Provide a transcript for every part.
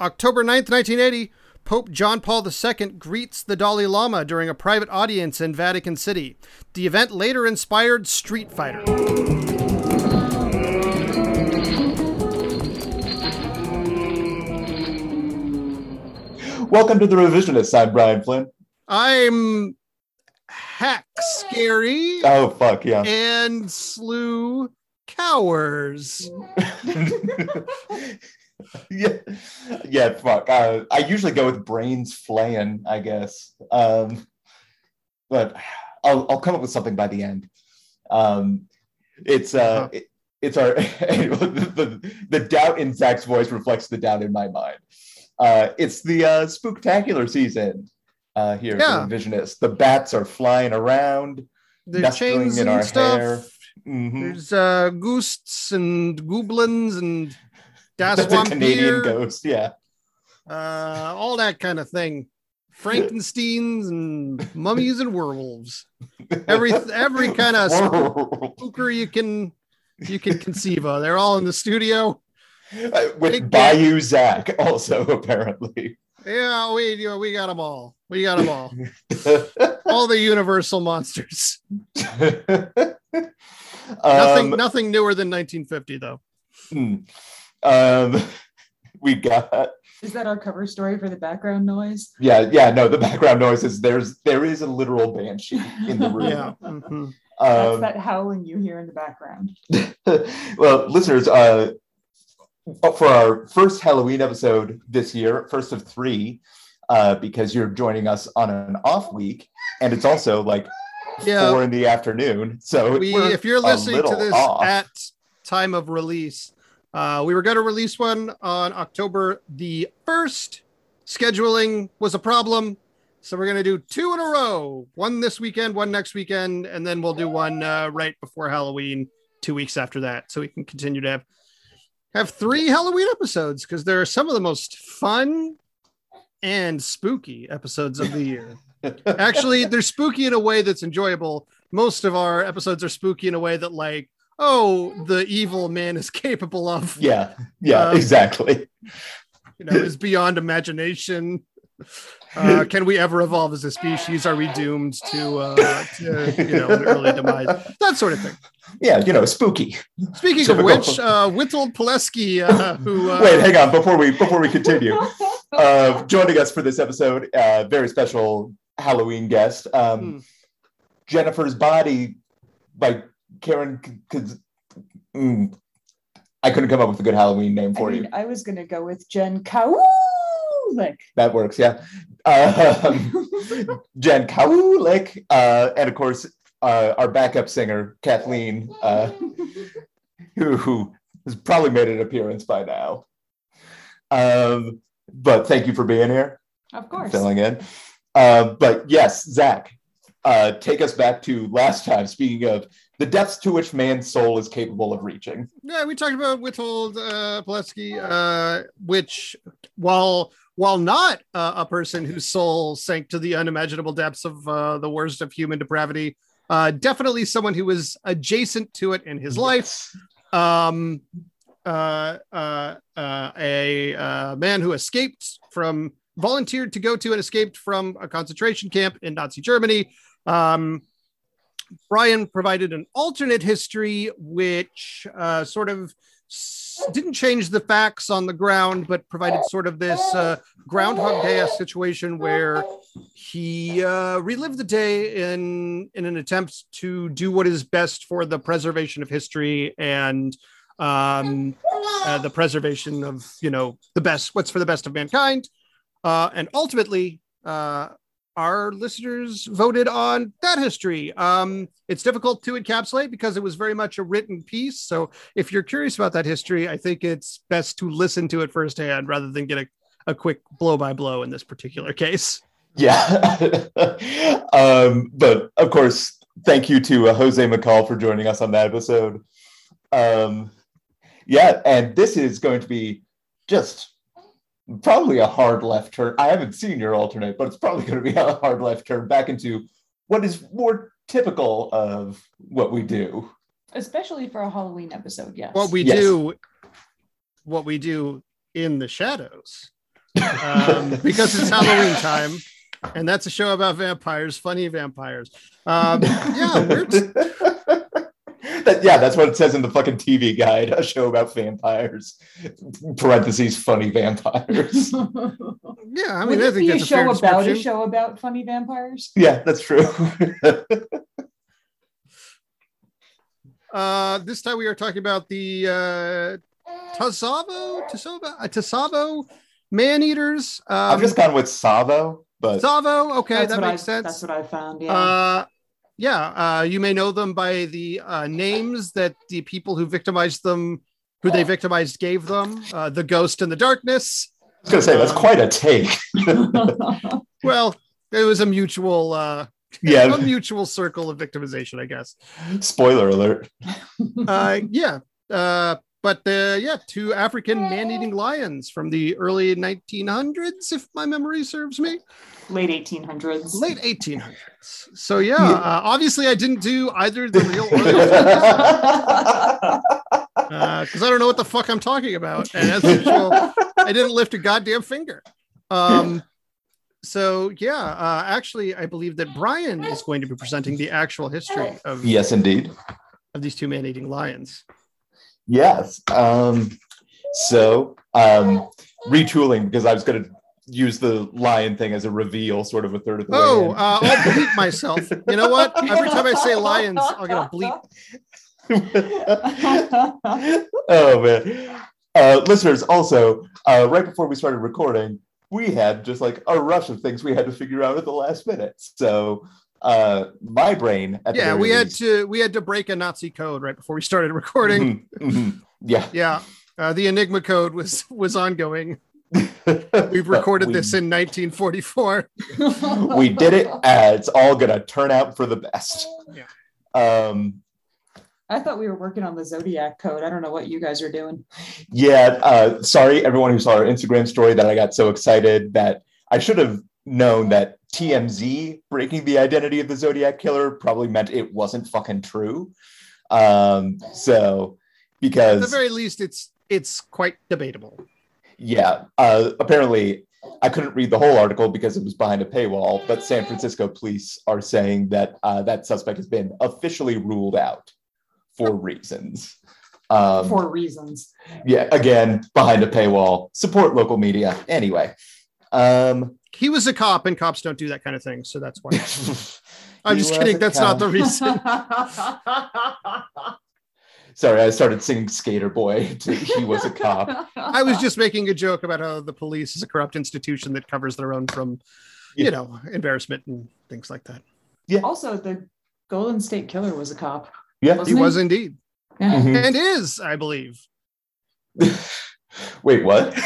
October 9th, 1980, Pope John Paul II greets the Dalai Lama during a private audience in Vatican City. The event later inspired Street Fighter. Welcome to the Revisionists. I'm Brian Flynn. I'm Hack Scary Oh fuck yeah. and Slew Cowers. yeah, yeah. Fuck. Uh, I usually go with brains flaying. I guess, um, but I'll I'll come up with something by the end. Um, it's uh, Uh-huh. it- it's our the, the the doubt in Zach's voice reflects the doubt in my mind. Uh, it's the uh, spooktacular season uh, here Yeah. for Revisionists. The bats are flying around. There's chains in and our stuff. hair. Mhm. There's uh, goosts and goblins and Das That's Canadian ghost. Yeah. uh, all that kind of thing. Frankensteins and mummies and werewolves. Every every kind of spooker you can you can conceive of. They're all in the studio. Uh, with Big Bayou Zach also apparently. Yeah, we you know, we got them all. We got them all. all the universal monsters. Nothing um, nothing newer than 1950 though. hmm. Um, we got Is that our cover story for the background noise? yeah yeah no the background noise is there's there is a literal banshee in the room. Yeah. mhm. That's Um, that howling you hear in the background. well, listeners, uh, for our first Halloween episode this year, first of three, uh, because you're joining us on an off week, and it's also like Yeah. four in the afternoon. So we if you're listening to this off. at time of release uh we were going to release one on october the 1st scheduling was a problem so we're going to do two in a row. One this weekend one next weekend and then we'll do one uh, right before halloween two weeks after that so we can continue to have have three halloween episodes because they're some of the most fun and spooky episodes of the year. Actually they're spooky in a way that's enjoyable. Most of our episodes are spooky in a way that like oh the evil man is capable of yeah, yeah, Um, exactly. you know is beyond imagination uh, can we ever evolve as a species are we doomed to uh to, you know an early demise that sort of thing Yeah, you know, spooky. speaking of which uh Witold Pilecki uh who uh, Wait, hang on. Before we before we continue, uh, joining us for this episode, uh, very special Halloween guest, um, Hmm. Jennifer's Body by Karen. K- mm, I couldn't come up with a good Halloween name I for mean, you. I was gonna go with Jen Kowalik. That works, yeah. Um, Jen Kolic, uh, and of course, uh, our backup singer, Kathleen, uh, who, who has probably made an appearance by now. Um, but thank you for being here, of course. filling in. Uh, but yes, Zach, uh, take us back to last time. Speaking of the depths to which man's soul is capable of reaching. Yeah, we talked about Witold uh, Pilecki, uh, which while while not uh, a person whose soul sank to the unimaginable depths of uh, the worst of human depravity, uh, definitely someone who was adjacent to it in his life. Um, uh, uh, uh, a uh, man who escaped from, volunteered to go to and escaped from a concentration camp in Nazi Germany. Um, Brian provided an alternate history, which uh, sort of didn't change the facts on the ground, but provided sort of this uh, Groundhog Day situation where he uh, relived the day in in an attempt to do what is best for the preservation of history and um, uh, the preservation of you know the best, what's for the best of mankind, uh, and ultimately. Our listeners voted on that history. Um, it's difficult to encapsulate because it was very much a written piece. So if you're curious about that history, I think it's best to listen to it firsthand rather than get a, a quick blow by blow in this particular case. Yeah. um, but of course, thank you to uh, Jose McCall for joining us on that episode. Um, yeah, and this is going to be just probably a hard left turn. I haven't seen your alternate, but it's probably going to be a hard left turn back into what is more typical of what we do. Especially for a Halloween episode, yes. What we Yes. do, what we do in the shadows. um, because it's Halloween time, and that's a show about vampires, funny vampires. Um, yeah, we're That, yeah, that's what it says in the fucking TV guide. A show about vampires. Parentheses, funny vampires. yeah. I I mean, Would I it think be a that's a show about a show about funny vampires? yeah, that's true. Uh, this time we are talking about the uh, Tasavo, Tasova, uh, Tasavo man eaters. Um, I've just gone with Tsavo, but Tsavo. Okay, that makes I, sense. That's what I found. Yeah. Uh, yeah, uh, you may know them by the uh, names that the people who victimized them, who they victimized, gave them. Uh, the Ghost in the Darkness. I was gonna say that's quite a take. Well, it was a mutual, uh, a yeah. mutual circle of victimization, I guess. Spoiler alert. Uh, yeah, uh, but uh, yeah, two African man-eating lions from the early 1900s, if my memory serves me. Late 1800s. late 1800s. So yeah, uh, obviously I didn't do either the real or the because I don't know what the fuck I'm talking about, and as usual, I didn't lift a goddamn finger. Um, so yeah, uh, actually, I believe that Brian is going to be presenting the actual history of yes, indeed. of these two man-eating lions. Yes. Um, so um, retooling because I was going to use the lion thing as a reveal, sort of a third of the Oh, way. uh, I'll bleep myself. You know what? Every time I say lions, I'll get a bleep. oh man. Uh, listeners, also, uh, right before we started recording, we had just like a rush of things we had to figure out at the last minute. So uh, my brain, at Yeah, very we had least- to we had to break a Nazi code right before we started recording. Mhm, mhm. Yeah, Yeah, uh, the Enigma code was was ongoing. We've recorded We- this in 1944. we did it. And it's all gonna turn out for the best. Yeah. um, I thought we were working on the Zodiac code. I don't know what you guys are doing. Yeah, uh, sorry everyone who saw our Instagram story that I got so excited that I should have known that TMZ breaking the identity of the Zodiac killer probably meant it wasn't fucking true. Um, so because At the very least, it's it's quite debatable. yeah, uh, apparently I couldn't read the whole article because it was behind a paywall, but San Francisco police are saying that uh, that suspect has been officially ruled out for reasons. Um, For reasons. yeah again behind a paywall support local media anyway um He was a cop, and cops don't do that kind of thing, so that's why. I'm just kidding. a That's not the reason. sorry i started singing skater boy to he was a cop I was just making a joke about how the police is a corrupt institution that covers their own from, Yeah. you know, embarrassment and things like that. Yeah. Also, the Golden State Killer was a cop. yeah He Wasn't he? was indeed, Yeah. Mhm. and is, I believe, wait what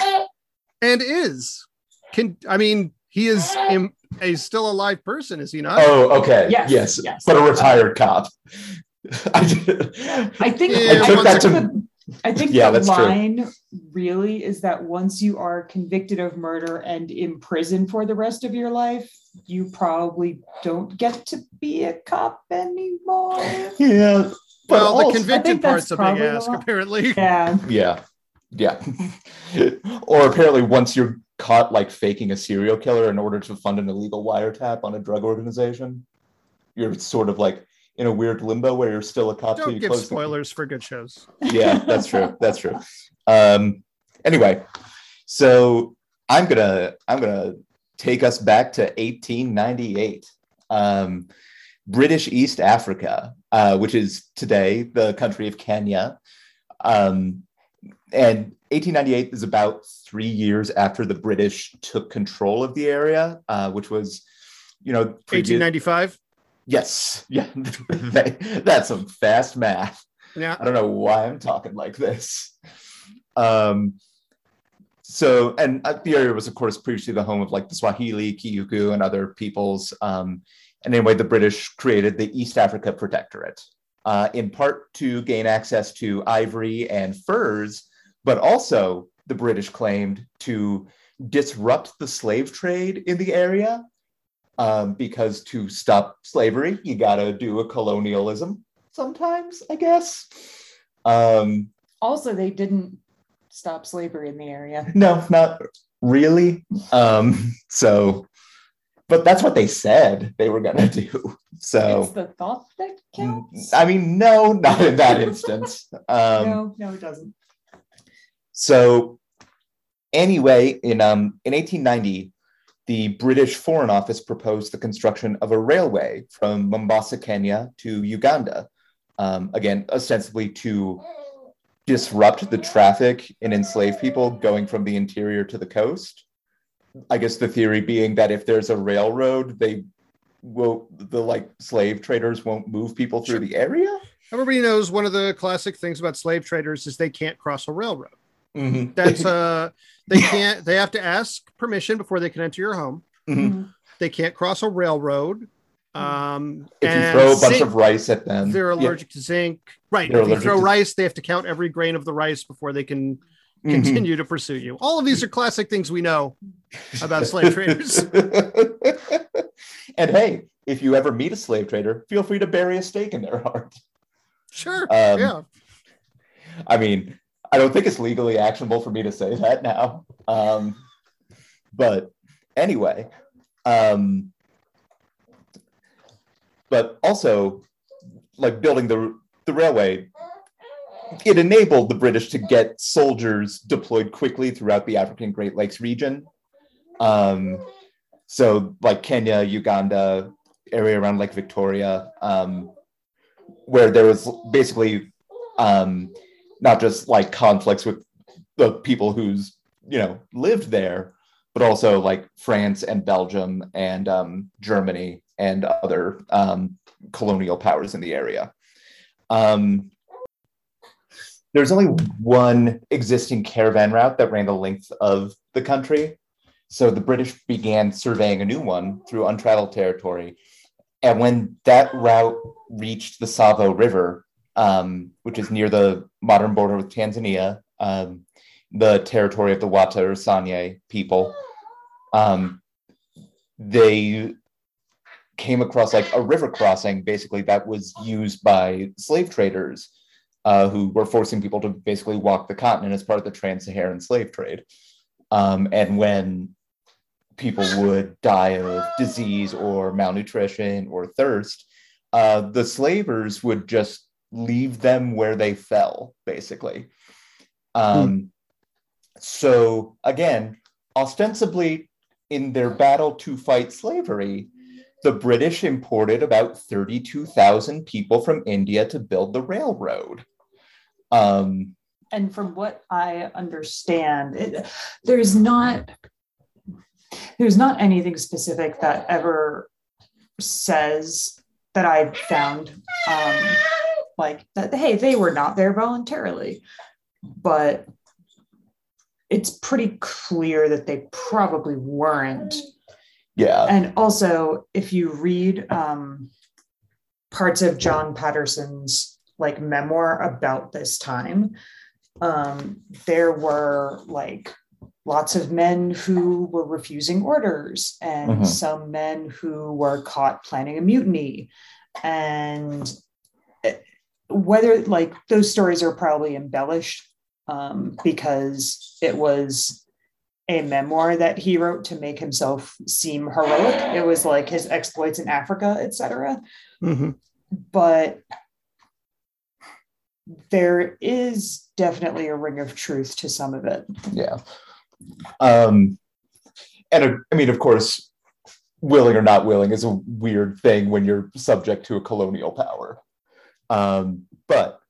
and is. Can I mean he is im- a still alive person? Is he not? oh okay Yes, yes, yes. but a retired cop I, did- I think Yeah, I took that to- the, I think Yeah, the that's true. line really is that once you are convicted of murder and in prison for the rest of your life, you probably don't get to be a cop anymore. yeah but well, the also- convicted part's a big probably ask, apparently. Yeah. Yeah. Yeah. or apparently once you're caught like faking a serial killer in order to fund an illegal wiretap on a drug organization, you're sort of like in a weird limbo where you're still a cop Don't give close the- spoilers for good shows. yeah, that's true. That's true. Um anyway, so I'm gonna I'm gonna take us back to 1898. Um British East Africa, uh, which is today the country of Kenya. Um, and 1898 is about three years after the British took control of the area, uh, which was, you know, previous- 1895. Yes, yeah, That- that's some fast math. Yeah. I don't know why I'm talking like this. Um, so, and uh, the area was, of course, previously the home of like the Swahili, Kiyuku, and other peoples. Um, and anyway, the British created the East Africa Protectorate, uh, in part to gain access to ivory and furs, but also the British claimed to disrupt the slave trade in the area. Um, because to stop slavery, you got to do a colonialism sometimes, I guess. Um, Also, they didn't stop slavery in the area. no, not really. Um, so, but that's what they said they were going to do. So, It's the thought that counts. I mean, no, not in that instance. Um, no, no, it doesn't. So, anyway, in um, in 1890, the British Foreign Office proposed the construction of a railway from Mombasa, Kenya, to Uganda. Um, again, ostensibly to disrupt the traffic and enslave people going from the interior to the coast. I guess the theory being that if there's a railroad, they will the like slave traders won't move people through the area. Everybody knows one of the classic things about slave traders is they can't cross a railroad. Mhm. That's uh they can't they have to ask permission before they can enter your home. Mhm. They can't cross a railroad. Um If you throw a bunch zinc- of rice at them, they're yeah. allergic to zinc. Right. They're if you throw to- rice, they have to count every grain of the rice before they can Mhm. continue to pursue you. All of these are classic things we know about slave traders. and hey, if you ever meet a slave trader, feel free to bury a stake in their heart. Sure. Um, yeah. I mean, I don't think it's legally actionable for me to say that now. Um, but anyway, um, but also, like building the the railway, it enabled the British to get soldiers deployed quickly throughout the African Great Lakes region. Um, so, like Kenya, Uganda, area around Lake Victoria, um, where there was basically um, not just like conflicts with the people who's you know lived there, but also like France and Belgium and um, Germany and other um, colonial powers in the area. Um, there's only one existing caravan route that ran the length of the country. So the British began surveying a new one through untraveled territory. And when that route reached the Tsavo River, um, which is near the modern border with Tanzania, um, the territory of the Wata or Sanye people, um, they came across like a river crossing, basically, that was used by slave traders uh, who were forcing people to basically walk the continent as part of the trans Saharan slave trade. Um, and when people would die of disease or malnutrition or thirst, uh, the slavers would just leave them where they fell, basically. Um, So, again, ostensibly in their battle to fight slavery, the British imported about 32,000 people from India to build the railroad. Um, and from what I understand, it, there's not there's not anything specific that ever says that I've found um, like that. Hey, they were not there voluntarily, but it's pretty clear that they probably weren't. yeah. And also, if you read um, parts of John Patterson's like memoir about this time, um, there were like lots of men who were refusing orders and Mhm. some men who were caught planning a mutiny. And whether like those stories are probably embellished um, because it was a memoir that he wrote to make himself seem heroic. It was like his exploits in Africa, etc. Mhm. But there is definitely a ring of truth to some of it. Yeah. Um, and uh, I mean, of course, willing or not willing is a weird thing when you're subject to a colonial power. Um, but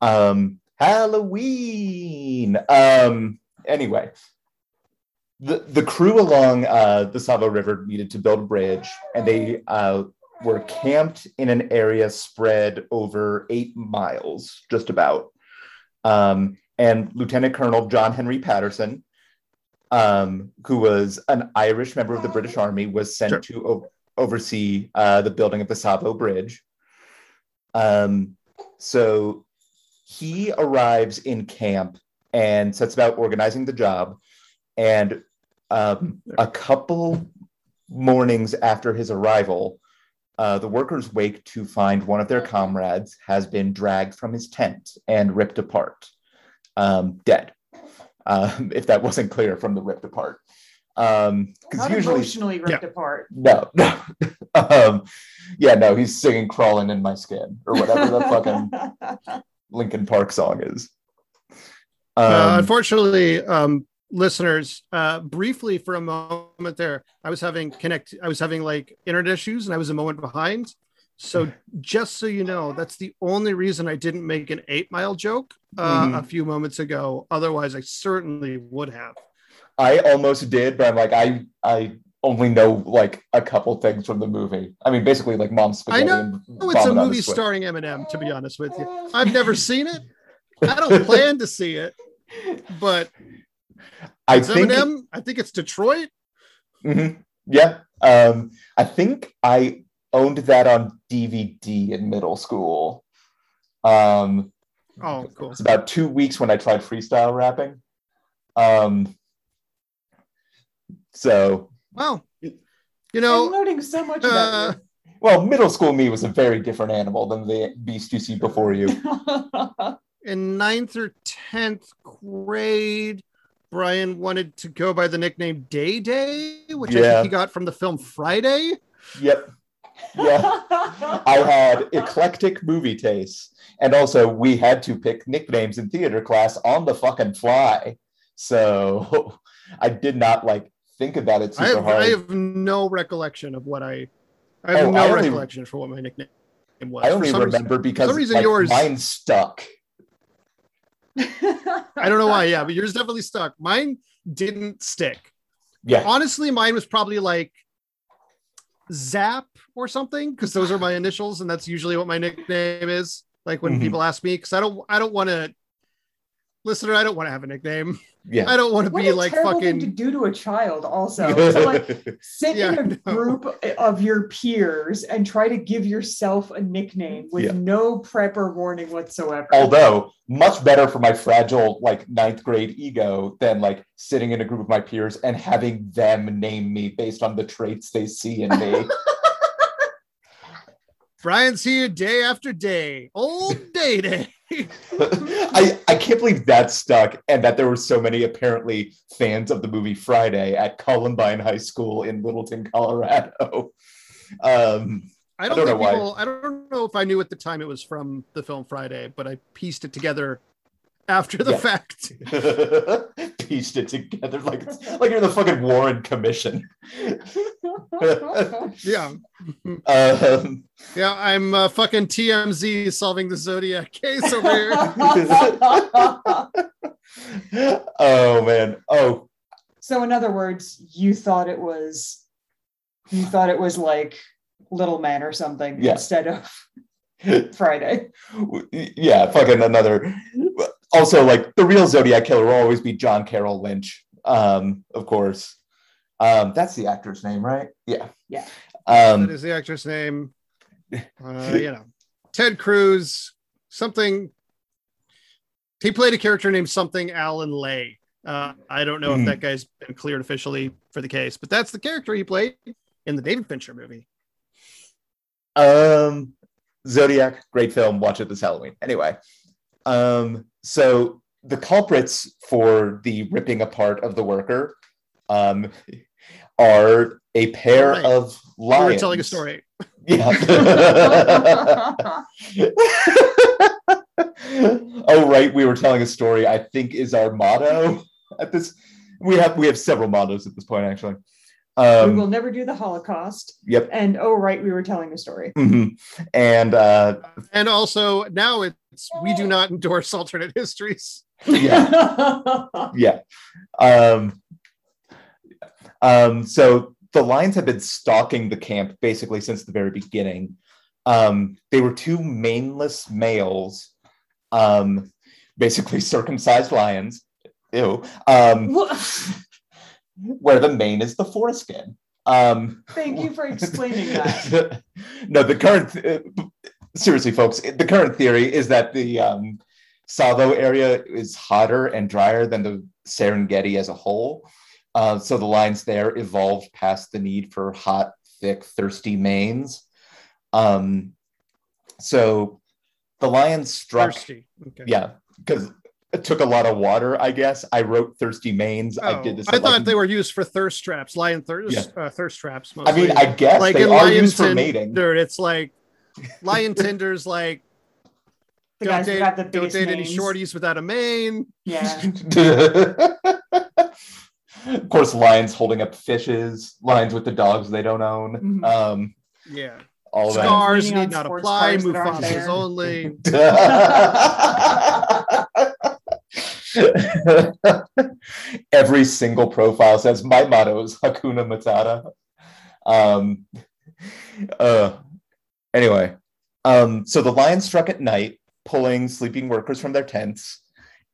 um, Halloween. Um, anyway, the the crew along uh, the Tsavo River needed to build a bridge, and they uh, were camped in an area spread over eight miles, just about. Um, and Lieutenant Colonel John Henry Patterson, um, who was an Irish member of the British Army, was sent Sure. to o- oversee uh, the building of the Tsavo Bridge. Um, so he arrives in camp and sets about organizing the job. And um, a couple mornings after his arrival, uh, the workers wake to find one of their comrades has been dragged from his tent and ripped apart, um, dead. Um, if that wasn't clear from the ripped apart. Um, because Not usually emotionally ripped apart. no, no. um, yeah, no, he's singing "Crawling in My Skin" or whatever the fucking Linkin Park song is. Um, uh, unfortunately, um, listeners, uh, briefly for a moment there, I was having connect. I was having like internet issues, and I was a moment behind. So just so you know, that's the only reason I didn't make an eight mile joke uh, Mhm. a few moments ago. Otherwise, I certainly would have. I almost did, but I'm like, I I only know like a couple things from the movie. I mean, basically like Mom's I know it's a movie starring Eminem. To be honest with you, I've never seen it. I don't plan to see it, but I think Eminem. I think it's Detroit. Mhm. Yeah. Um, I think I owned that on DVD in middle school. Um, Oh, cool. it's about two weeks when I tried freestyle rapping. Um, so, Wow. You I'm know, learning so much uh, about well, middle school me was a very different animal than the beast you see before you. you. in ninth or tenth grade, Brian wanted to go by the nickname Day Day, which I think he got from the film Friday. Yep. Yeah. I had eclectic movie tastes. And also, we had to pick nicknames in theater class on the fucking fly. So I did not like think about it I have, hard. I have no recollection of what I. I have Oh, no I only- recollection for what my nickname was. I For only some reason- remember because some reason like, yours- mine stuck. I don't know why. Yeah, but yours definitely stuck. Mine didn't stick. Yeah. Honestly, mine was probably like Zap or something because those are my initials, and that's usually what my nickname is. Like when Mhm. people ask me, because I don't, I don't want to. Listener, I don't want to have a nickname. Yeah. I don't want to What be a like terrible thing to do to a child, also. To, like sit Yeah, in a know. group of your peers and try to give yourself a nickname with Yeah. no prep or warning whatsoever. Although much better for my fragile like ninth grade ego than like sitting in a group of my peers and having them name me based on the traits they see in me. Brian's here day after day. Old day day. I, I can't believe that stuck and that there were so many apparently fans of the movie Friday at Columbine High School in Littleton, Colorado. Um, I don't, don't know think why. I don't know if I knew at the time it was from the film Friday, but I pieced it together after the Yeah. fact. pieced it together like like you're the fucking Warren Commission. Yeah, Um, yeah. I'm uh, fucking TMZ solving the Zodiac case over here. oh man. Oh so in other words, you thought it was you thought it was like Little Man or something Yeah. instead of Friday. yeah, fucking another. Also, like the real Zodiac killer will always be John Carroll Lynch. Um, of course. Um, that's the actor's name, right? Yeah. Yeah. that Um, is the actor's name. Uh, you know, Ted Cruz. Something. He played a character named something Alan Lay. Uh, I don't know Hmm. if that guy's been cleared officially for the case, but that's the character he played in the David Fincher movie. um, Zodiac, great film. Watch it this Halloween. Anyway, um, so the culprits for the ripping apart of the worker um, are a pair Right. of We lions. were telling a story. Yeah. oh right, we were telling a story. I think is our motto at this. We have we have several mottos at this point, actually. we will Um, never do the Holocaust. yep. And oh right, we were telling a story. mhm. And uh, And also now it's we do not endorse alternate histories. yeah, yeah. Um, um, so the lions have been stalking the camp basically since the very beginning. Um, they were two maneless males, um, basically circumcised lions. Ew. Um, where the mane is the foreskin. Um, Thank you for explaining that. no, the current, uh, seriously, folks, the current theory is that the um, Tsavo area is hotter and drier than the Serengeti as a whole. Uh, so the lines there evolved past the need for hot, thick, thirsty manes. Um, so the lions struck Thirsty. Okay. yeah because it took a lot of water. I guess I wrote thirsty mains. I did this. Oh, I thought like, they were used for thirst traps, lion thirst uh, thirst traps. I mean. I guess like they in are used for mating. tinder, it's like lion tenders like The don't guys date, the don't biggest date any shorties without a mane. Yeah. of course, lions holding up fishes, lions with the dogs they don't own. Mhm. Um, Yeah, all that. scars Leaning on need not sports apply. cars that Mufasa's only. Every single profile says my motto is Hakuna Matata. Um, uh, anyway, um, so the lion struck at night, pulling sleeping workers from their tents,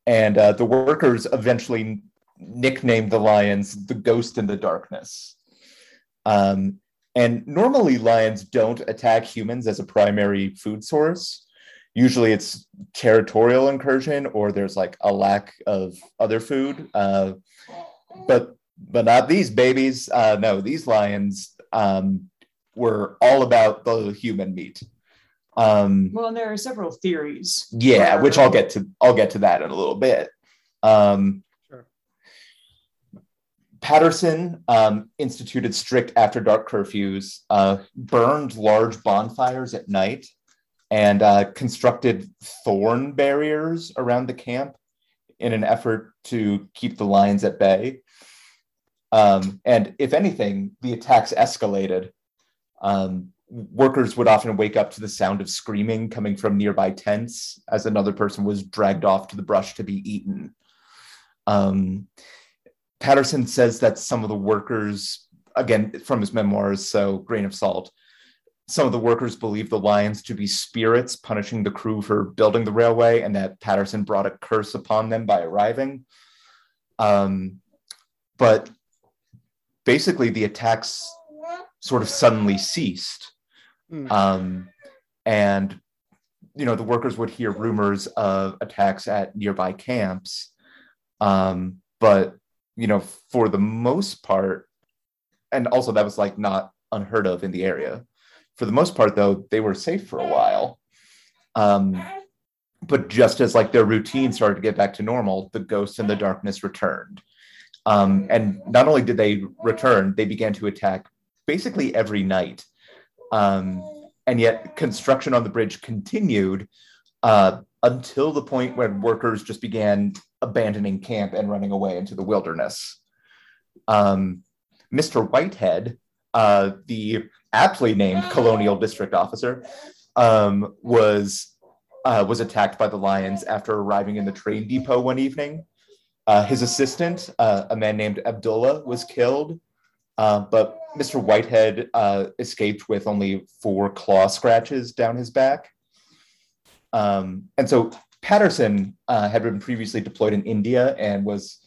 and uh, the workers eventually nicknamed the lions the ghost in the darkness. Um, and normally, lions don't attack humans as a primary food source. Usually, it's territorial incursion or there's like a lack of other food. Uh, but but not these babies. Uh, no, these lions um, were all about the human meat. Um, Well, and there are several theories. yeah, where- which I'll get to. I'll get to that in a little bit. Um. Patterson um, instituted strict after dark curfews, uh, burned large bonfires at night, and uh, constructed thorn barriers around the camp in an effort to keep the lions at bay. Um, and if anything, the attacks escalated. Um, workers would often wake up to the sound of screaming coming from nearby tents as another person was dragged off to the brush to be eaten. Um, Patterson says that some of the workers, again from his memoirs, so grain of salt, some of the workers believe the lions to be spirits punishing the crew for building the railway, and that Patterson brought a curse upon them by arriving. Um, but basically, the attacks sort of suddenly ceased. Mm. Um, and you know the workers would hear rumors of attacks at nearby camps um, but you know for the most part and also that was like not unheard of in the area. For the most part though they were safe for a while. Um, but just as like their routine started to get back to normal the ghosts in the darkness returned. Um, and not only did they return they began to attack basically every night. Um, and yet construction on the bridge continued uh, until the point when workers just began abandoning camp and running away into the wilderness. Um, Mr. Whitehead, uh, the aptly named colonial district officer, um, was uh, was attacked by the lions after arriving in the train depot one evening. Uh, his assistant, uh, a man named Abdullah, was killed, uh, but Mr. Whitehead uh, escaped with only four claw scratches down his back. Um, and so Patterson uh, had been previously deployed in India and was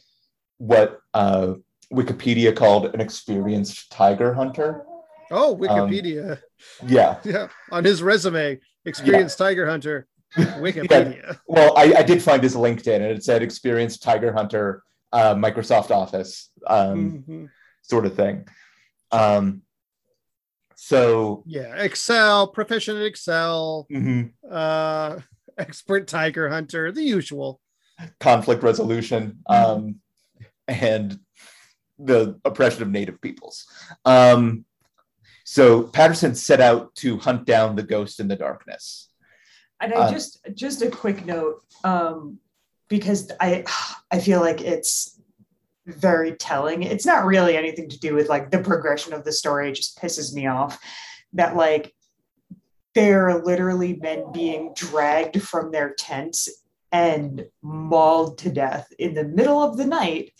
what uh, Wikipedia called an experienced tiger hunter. Oh, Wikipedia. Yeah. yeah, on his resume, experienced tiger hunter. Wikipedia. Well, I, I did find his LinkedIn and it said experienced tiger hunter, uh, Microsoft Office um, Mhm. sort of thing. Um, so, Yeah, Excel, proficient at Excel, mhm, uh, expert tiger hunter, the usual. conflict resolution um, and the oppression of native peoples. Um, so Patterson set out to hunt down the ghost in the darkness. And I Uh, just just a quick note, um, because I I feel like it's very telling. It's not really anything to do with like the progression of the story. It just pisses me off that like they're literally men being dragged from their tents and mauled to death in the middle of the night,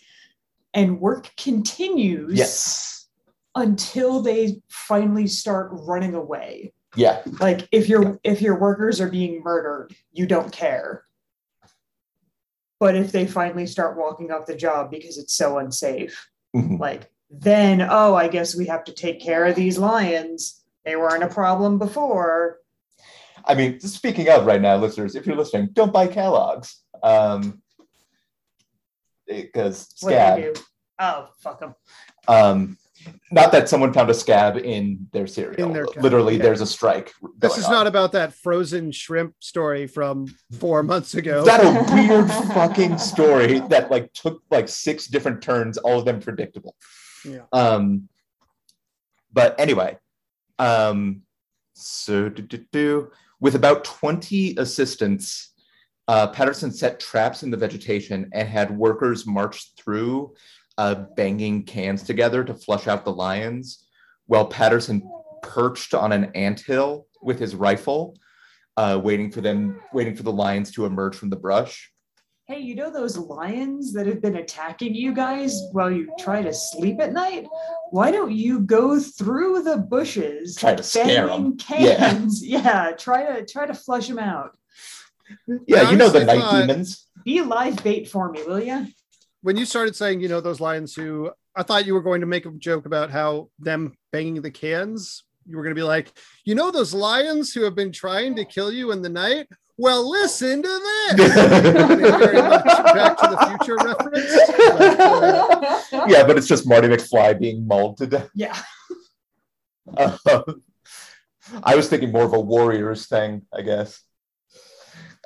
and work continues Yes. until they finally start running away Yeah. like if your if your workers are being murdered you don't care but if they finally start walking off the job because it's so unsafe Mhm. like then oh i guess we have to take care of these lions they weren't a problem before I mean, speaking of right now, listeners, if you're listening, don't buy Kellogg's. Um, because scab. do oh fuck them Um, not that someone found a scab in their cereal. In their- Literally, okay. there's a strike. This is on. not about that frozen shrimp story from four months ago. Is that a weird fucking story that like took like six different turns, all of them predictable. Yeah. Um, but anyway, um, so do, do, do. with about 20 assistants, uh, Patterson set traps in the vegetation and had workers march through, uh, banging cans together to flush out the lions, while Patterson perched on an anthill with his rifle, uh, waiting for them, waiting for the lions to emerge from the brush. Hey, you know those lions that have been attacking you guys while you try to sleep at night? Why don't you go through the bushes, Try to scare banging 'em. Yeah. cans? Yeah. try to try to flush them out. Yeah, you know the night thought- demons. Be live bait for me, will you? When you started saying, you know, those lions who I thought you were going to make a joke about how them banging the cans, you were going to be like, you know, those lions who have been trying to kill you in the night. Well, listen to this. Very much Back to the Future reference. But, uh, yeah, but it's just Marty McFly being mauled to death. yeah. Um, I was thinking more of a Warriors thing, I guess.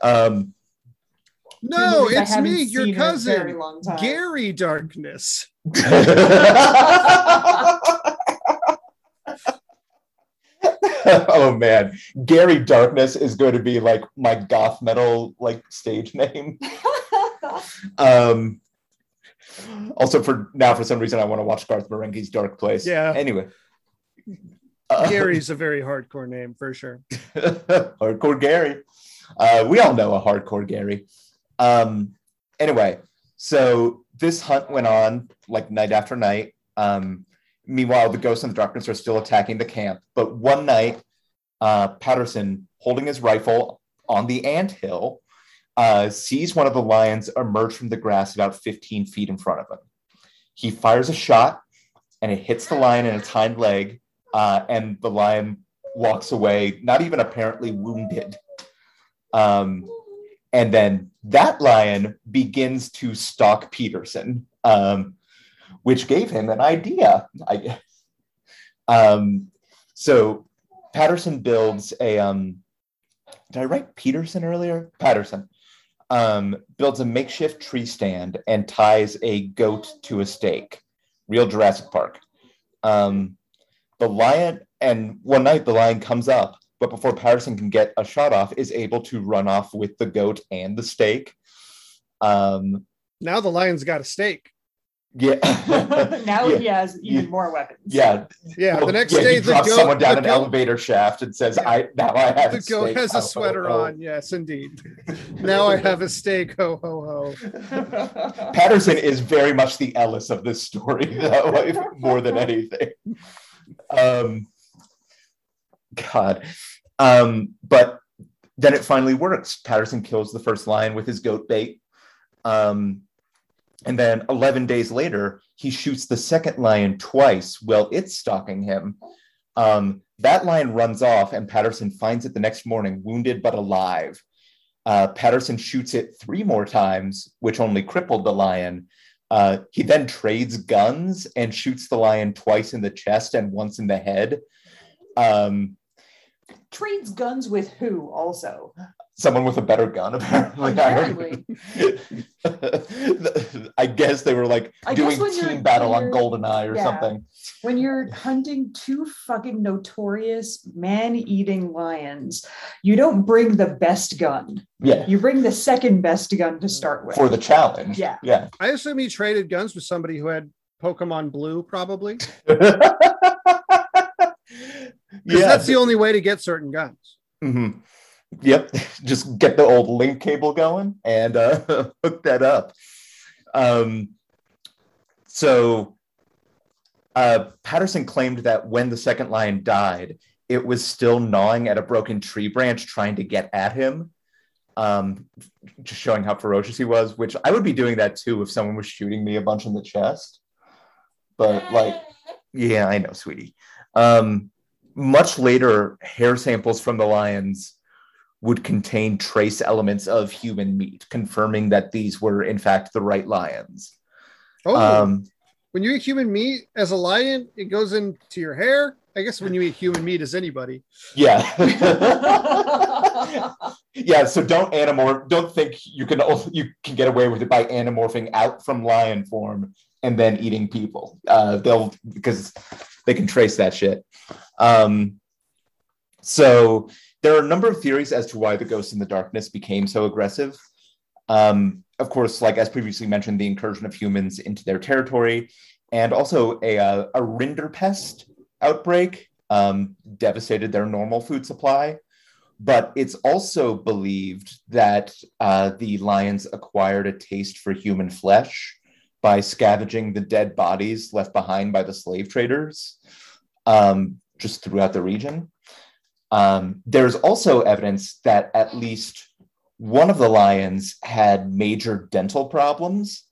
Um, no, it's me, your seen in a very cousin. Gary Darkness. oh man, Gary Darkness is going to be like my goth metal like stage name. Um, also, for now, for some reason, I want to watch Garth Marenghi's Dark Place. Yeah. Anyway, Uh, Gary's a very hardcore name for sure. hardcore Gary. Uh, we all know a hardcore Gary. Um, anyway, so this hunt went on like night after night. Um, meanwhile, the ghosts and the darkness are still attacking the camp. But one night, uh, Patterson, holding his rifle on the anthill, uh, sees one of the lions emerge from the grass about 15 feet in front of him. He fires a shot, and it hits the lion in its hind leg, uh, and the lion walks away, not even apparently wounded. Um, and then that lion begins to stalk Peterson, um, which gave him an idea, I guess. Um, so Patterson builds a. Um, did I write Peterson earlier? Patterson um, builds a makeshift tree stand and ties a goat to a stake. Real Jurassic Park. Um, the lion, and one night the lion comes up, but before Patterson can get a shot off, is able to run off with the goat and the stake. Um, Now the lion's got a stake. yeah. now yeah. he has even Yeah. more weapons. Yeah. Yeah, Well, the next yeah, day he the drops goat, someone down the an goat- elevator shaft and says, "I now I have the a goat stake." has a ho, sweater ho. on. Yes, indeed. now I have a stake. Ho ho ho. Patterson is very much the Ellis of this story, though, if- more than anything. Um, God, um, but then it finally works. Patterson kills the first lion with his goat bait, um, and then 11 days later, he shoots the second lion twice while it's stalking him. Um, that lion runs off, and Patterson finds it the next morning, wounded but alive. Uh, Patterson shoots it three more times, which only crippled the lion. Uh, he then trades guns and shoots the lion twice in the chest and once in the head. Um, Trades guns with who also? someone with a better gun, apparently. Apparently. I guess they were like I doing team battle on you're- Goldeneye or yeah. something. When you're hunting two fucking notorious man-eating lions, you don't bring the best gun. Yeah, You bring the second best gun to start with. for the challenge. Yeah. Yeah. I assume he traded guns with somebody who had Pokemon Blue, probably. Yeah. that's the only way to get certain guns. Mhm. Yep. Just get the old link cable going and uh, hook that up. Um, so uh, Patterson claimed that when the second lion died, it was still gnawing at a broken tree branch trying to get at him. Um, just showing how ferocious he was, which I would be doing that too if someone was shooting me a bunch in the chest. But like, yeah, I know, sweetie. Um, much later, hair samples from the lions would contain trace elements of human meat, confirming that these were in fact the right lions. Oh, Um, when you eat human meat as a lion, it goes into your hair. I guess when you eat human meat as anybody. Yeah. yeah. So don't anamorph. Don't think you can you can get away with it by anamorphing out from lion form and then eating people. Uh, they'll because they can trace that shit. Um, so there are a number of theories as to why the ghosts in the darkness became so aggressive. Um, of course, like as previously mentioned, the incursion of humans into their territory, and also a, uh, a rinderpest outbreak um, devastated their normal food supply. But it's also believed that uh, the lions acquired a taste for human flesh by scavenging the dead bodies left behind by the slave traders um, just throughout the region. Um, there's also evidence that at least one of the lions had major dental problems.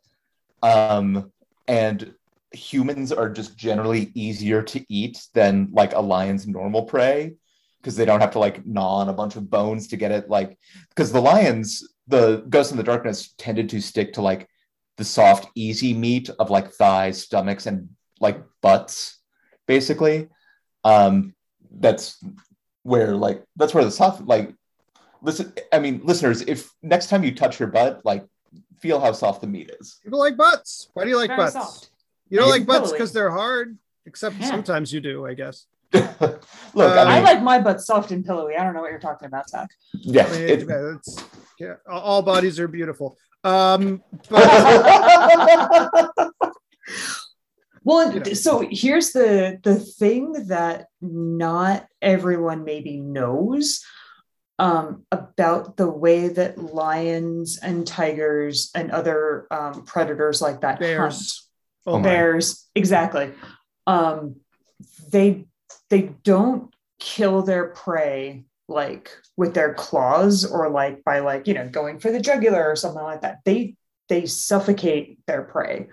Um, and humans are just generally easier to eat than like a lion's normal prey because they don't have to like gnaw on a bunch of bones to get it like because the lions the ghosts in the darkness tended to stick to like the soft easy meat of like thighs stomachs and like butts basically um that's where like that's where the soft like listen i mean listeners if next time you touch your butt like feel how soft the meat is People like butts. Why do you like Very butts? soft. You don't Yeah, like butts totally. because they're hard. Except Yeah. sometimes you do, I guess. look Uh, i I like my butt soft and pillowy. I don't know what you're talking about, Zach. yeah I mean, it- yeah, it's, yeah, all bodies are beautiful. Um, but Well, You know. so here's the the thing that not everyone maybe knows um, about the way that lions and tigers and other um, predators like that bears. Oh Oh my. my. bears exactly um they they don't kill their prey like with their claws or like by like you know going for the jugular or something like that. They they suffocate their prey.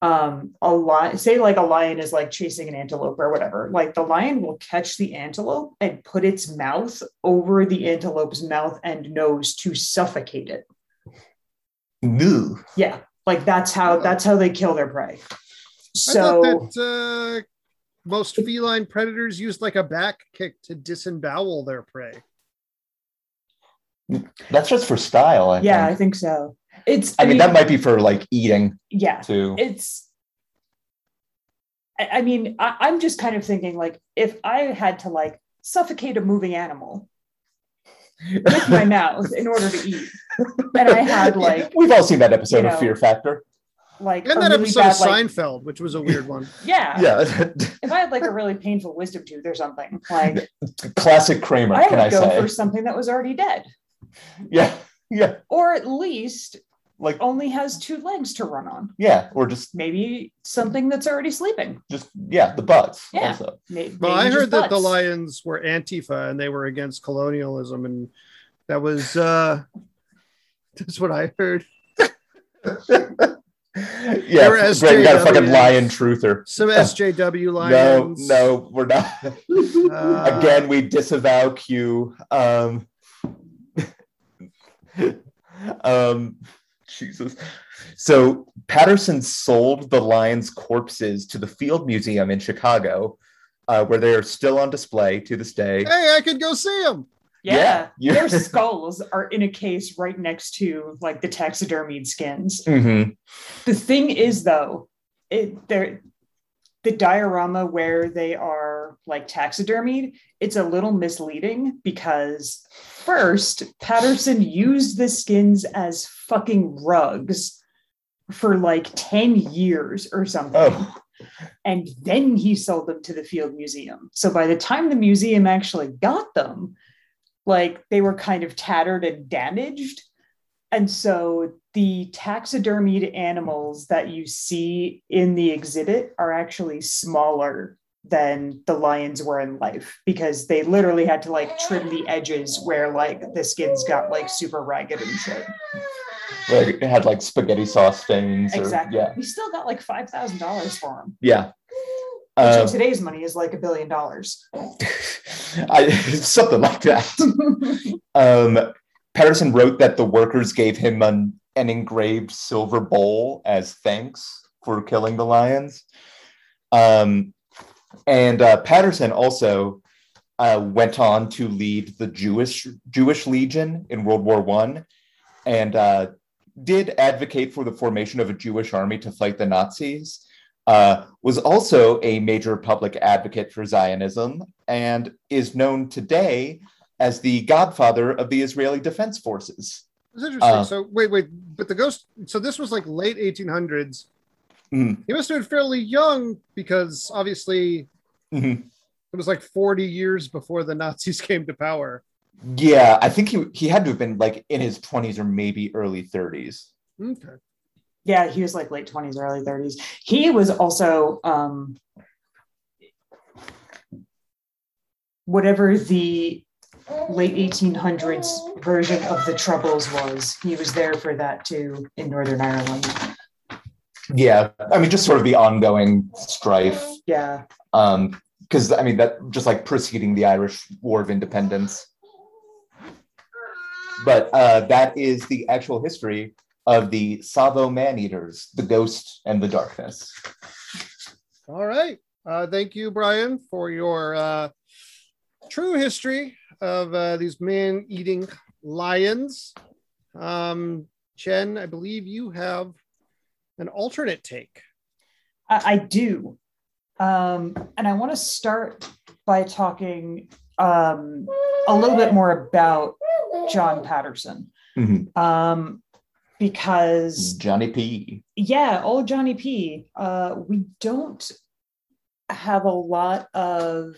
Um a lion say like a lion is like chasing an antelope or whatever like the lion will catch the antelope and put its mouth over the antelope's mouth and nose to suffocate it. No yeah like that's how that's how they kill their prey. So I so thought that uh, most feline predators use like a back kick to disembowel their prey. That's just for style. I yeah i think. think so it's I mean, that might be for like eating yeah too. it's I, I mean I, i'm just kind of thinking like if i had to like suffocate a moving animal with my mouth in order to eat and i had like We've all seen that episode you of Fear Factor. Like And a that really episode bad, of like- Seinfeld, which was a weird one. yeah Yeah, if i had like a really painful wisdom tooth or something like classic Kramer. i can would I go say? for something that was already dead Yeah, yeah, or at least like only has two legs to run on yeah, or just maybe something that's already sleeping just yeah, the butts. Yeah. Also, May- Well, maybe I just heard that the lions were Antifa and they were against colonialism, and that was uh that's what I heard. Yeah, Greg, you got a fucking lion truther. Some SJW No, lions. no, we're not. Uh, Again, we disavow Q. Um, um, Jesus. So Patterson sold the lion's corpses to the Field Museum in Chicago, uh, where they are still on display to this day. Hey, I could go see them. Yeah, Yeah. their skulls are in a case right next to like the taxidermied skins. Mhm. The thing is, though, it they're the diorama where they are like taxidermied. It's a little misleading because first Patterson used the skins as fucking rugs for like ten years or something. Oh, and then he sold them to the field museum so by the time the museum actually got them like they were kind of tattered and damaged and so the taxidermied animals that you see in the exhibit are actually smaller than the lions were in life because they literally had to like trim the edges where like the skins got like super ragged and shit. like it had like spaghetti sauce stains. Or, Exactly. Yeah. We still got like five thousand dollars for them, Yeah. Which Um, in today's money is like a billion dollars. I, something like that. Um, Patterson wrote that the workers gave him an, an engraved silver bowl as thanks for killing the lions. Um, and uh, Patterson also uh, went on to lead the Jewish Jewish Legion in World War One, and uh, did advocate for the formation of a Jewish army to fight the Nazis. Uh, was also a major public advocate for Zionism and is known today as the godfather of the Israeli Defense Forces. It's interesting. Uh, so wait, wait, but the ghost. So this was like late 1800s. Mhm. He must have been fairly young because obviously Mhm. it was like 40 years before the Nazis came to power. Yeah, I think he he had to have been like in his 20s or maybe early 30s. Okay. Yeah, he was like late 20s, early 30s. He was also um whatever the late 1800s version of the Troubles was. He was there for that too in Northern Ireland. Yeah, I mean, just sort of the ongoing strife. Yeah. Um, because I mean that just like preceding the Irish War of Independence. But uh, that is the actual history of the Tsavo man eaters, the ghost and the darkness. All right. Uh, thank you, Brian, for your uh, true history of uh, these man eating lions. Um, Jen, I believe you have an alternate take. I, I do. Um, and I want to start by talking um, a little bit more about John Patterson. Mhm. Um, because Johnny P. yeah, old Johnny P. Uh, we don't have a lot of,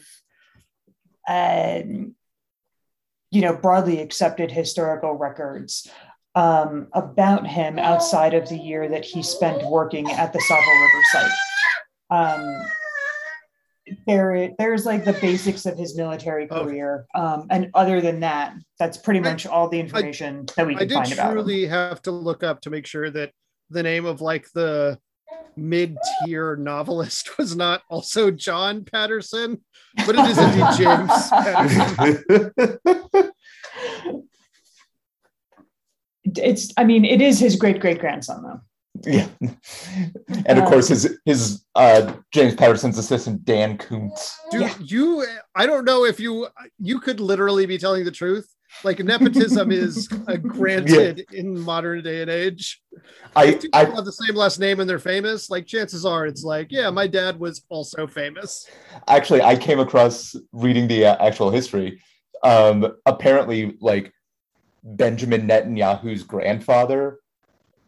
um, you know, broadly accepted historical records um, about him outside of the year that he spent working at the Tsavo River site. Um, there, there's like the basics of his military Okay. career, um, and other than that, that's pretty much all the information that we I can did find about him. truly have to look up to make sure that the name of like the mid-tier novelist was not also John Patterson, but it is indeed James Patterson. It's, I mean, it is his great great grandson though. Yeah. And of course his his uh James Patterson's assistant Dan Kuntz. Dude, Yeah. you I don't know if you you could literally be telling the truth. Like nepotism is uh, granted in modern day and age. I If I people have the same last name and they're famous, like chances are it's like, yeah, my dad was also famous. actually i came across reading the uh, actual history um apparently like benjamin netanyahu's grandfather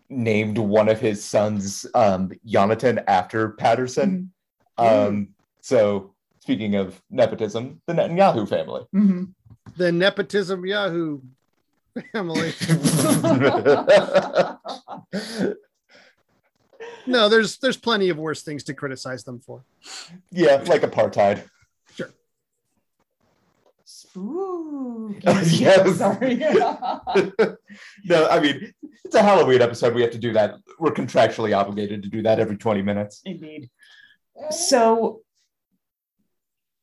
named one of his sons um jonathan after patterson um so speaking of nepotism the netanyahu family Mhm. The nepotism Yahoo family. No, there's there's plenty of worse things to criticize them for. yeah like apartheid Spooky. Yes. Sorry. no i mean it's a halloween episode we have to do that we're contractually obligated to do that every 20 minutes Indeed. So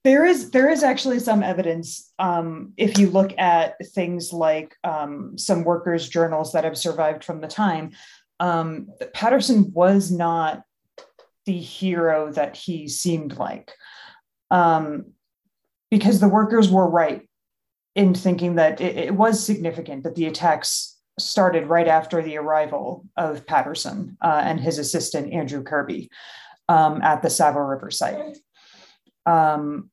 there is there is actually some evidence um, if you look at things like um, some workers' journals that have survived from the time. Um, that Patterson was not the hero that he seemed like, um, because the workers were right in thinking that it, it was significant that the attacks started right after the arrival of Patterson uh, and his assistant Andrew Kirby um, at the Tsavo River site. Um,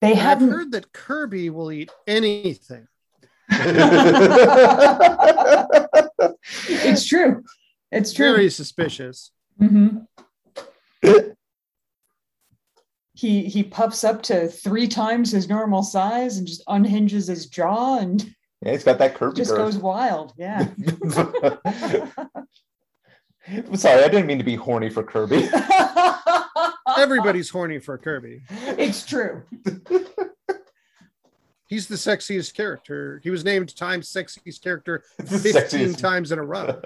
they hadn't. heard that Kirby will eat anything. it's true. It's true. Very suspicious. Mhm. He he puffs up to three times his normal size and just unhinges his jaw and Yeah, he's got that Kirby just girth. goes wild. Yeah. Sorry, I didn't mean to be horny for Kirby. Everybody's horny for Kirby. it's true. He's the sexiest character. He was named Time's sexiest character 15 sexiest- times in a row.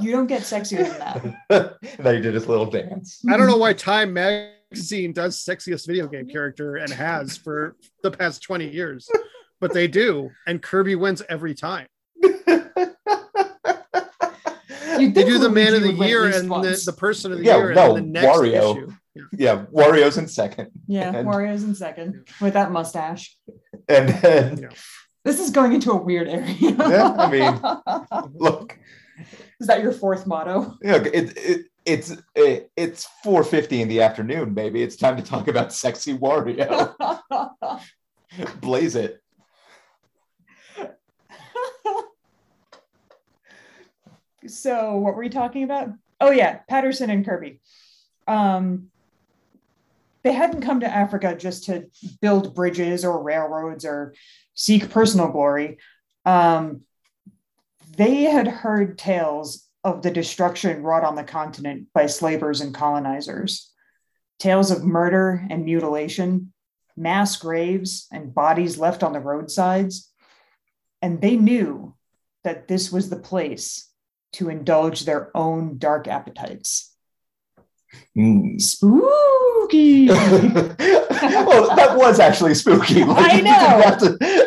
You don't get sexier than that. and then he did his little dance. I don't know why Time magazine does sexiest video game character and has for the past 20 years, but they do. And Kirby wins every time. You They do the man of the would win at year and the, the person of the Yeah, year no, and the next Wario. issue. Yeah. yeah, Wario's in second. yeah, and- Wario's in second with that mustache. And then Yeah. This is going into a weird area. Yeah, I mean- look, is that your fourth motto? look, it, it it's it, it's 4:50 in the afternoon. Maybe it's time to talk about sexy Wario. Blaze it. so what were we talking about? Oh yeah, Patterson and Kirby. Um, they hadn't come to Africa just to build bridges or railroads or seek personal glory. Um, they had heard tales of the destruction wrought on the continent by slavers and colonizers, tales of murder and mutilation, mass graves and bodies left on the roadsides. And they knew that this was the place to indulge their own dark appetites. Mm. Spooky. well, that was actually spooky. Like, I you know. didn't have to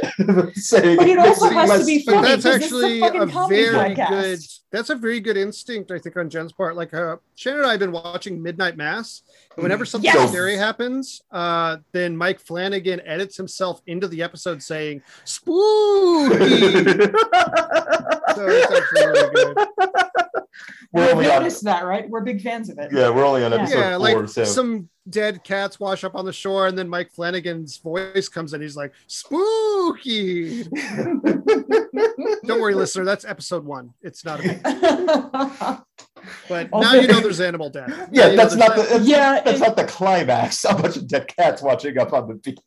say But it also has to be funny, that's is a actually a very podcast. good. That's a very good instinct, I think, on Jen's part. Like, uh, Shannon and I have been watching Midnight Mass, and whenever something Yes! scary happens, uh, then Mike Flanagan edits himself into the episode saying "spooky." so it's actually really good. We're You've only on, noticed that, right? We're big fans of it. yeah, we're only on episode yeah, four. like so some dead cats wash up on the shore, and then Mike Flanagan's voice comes in. He's like, "Spooky." Don't worry, listener. That's episode one. It's not a big, but Oh, now you know there's animal death. Now yeah, you know that's not the there's- Yeah, that's it- not the climax. A bunch of dead cats watching up on the beach.